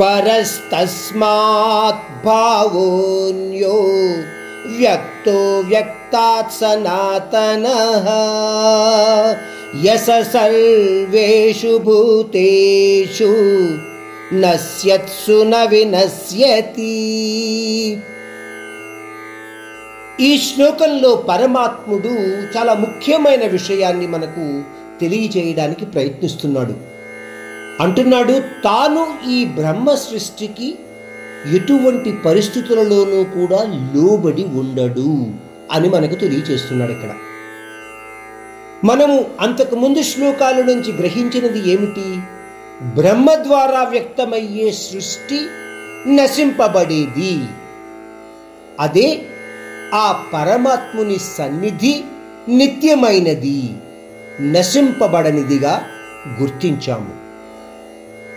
పరస్తస్మాత్ భావోన్యో వ్యక్తో వ్యక్తాత్ సనాతన యస సర్వేషు భూతేషు నశ్యత్సు న వినశ్యతి ఈ శ్లోకంలో పరమాత్ముడు చాలా ముఖ్యమైన విషయాన్ని మనకు తెలియజేయడానికి ప్రయత్నిస్తున్నాడు. అంటున్నాడు తాను ఈ బ్రహ్మ సృష్టికి ఎటువంటి పరిస్థితులలోనూ కూడా లోబడి ఉండడు అని మనకు తెలియచేస్తున్నాడు ఇక్కడ. మనము అంతకు ముందు శ్లోకాల నుంచి గ్రహించినది ఏమిటి? బ్రహ్మ ద్వారా వ్యక్తమయ్యే సృష్టి నశింపబడేది. అదే ఆ పరమాత్ముని సన్నిధి నిత్యమైనది నశింపబడనిదిగా గుర్తించాము.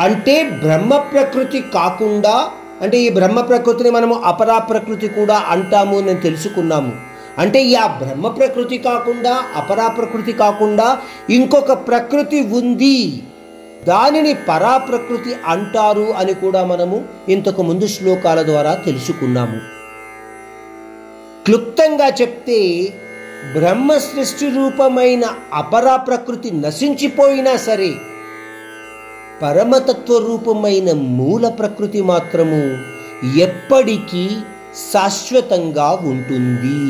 అంటే బ్రహ్మ ప్రకృతి కాకుండా అంటే ఈ బ్రహ్మ ప్రకృతిని మనము అపరా ప్రకృతి కూడా అంటాము అని తెలుసుకున్నాము. అంటే ఈ ఆ బ్రహ్మ ప్రకృతి కాకుండా అపరా ప్రకృతి కాకుండా ఇంకొక ప్రకృతి ఉంది. దానిని పరా ప్రకృతి అంటారు అని కూడా మనము ఇంతకు ముందు శ్లోకాల ద్వారా తెలుసుకున్నాము. క్లుప్తంగా చెప్తే బ్రహ్మ సృష్టి రూపమైన అపరా ప్రకృతి నశించిపోయినా సరే పరమతత్వ రూపమైన మూల ప్రకృతి మాత్రము ఎప్పటికీ శాశ్వతంగా ఉంటుంది.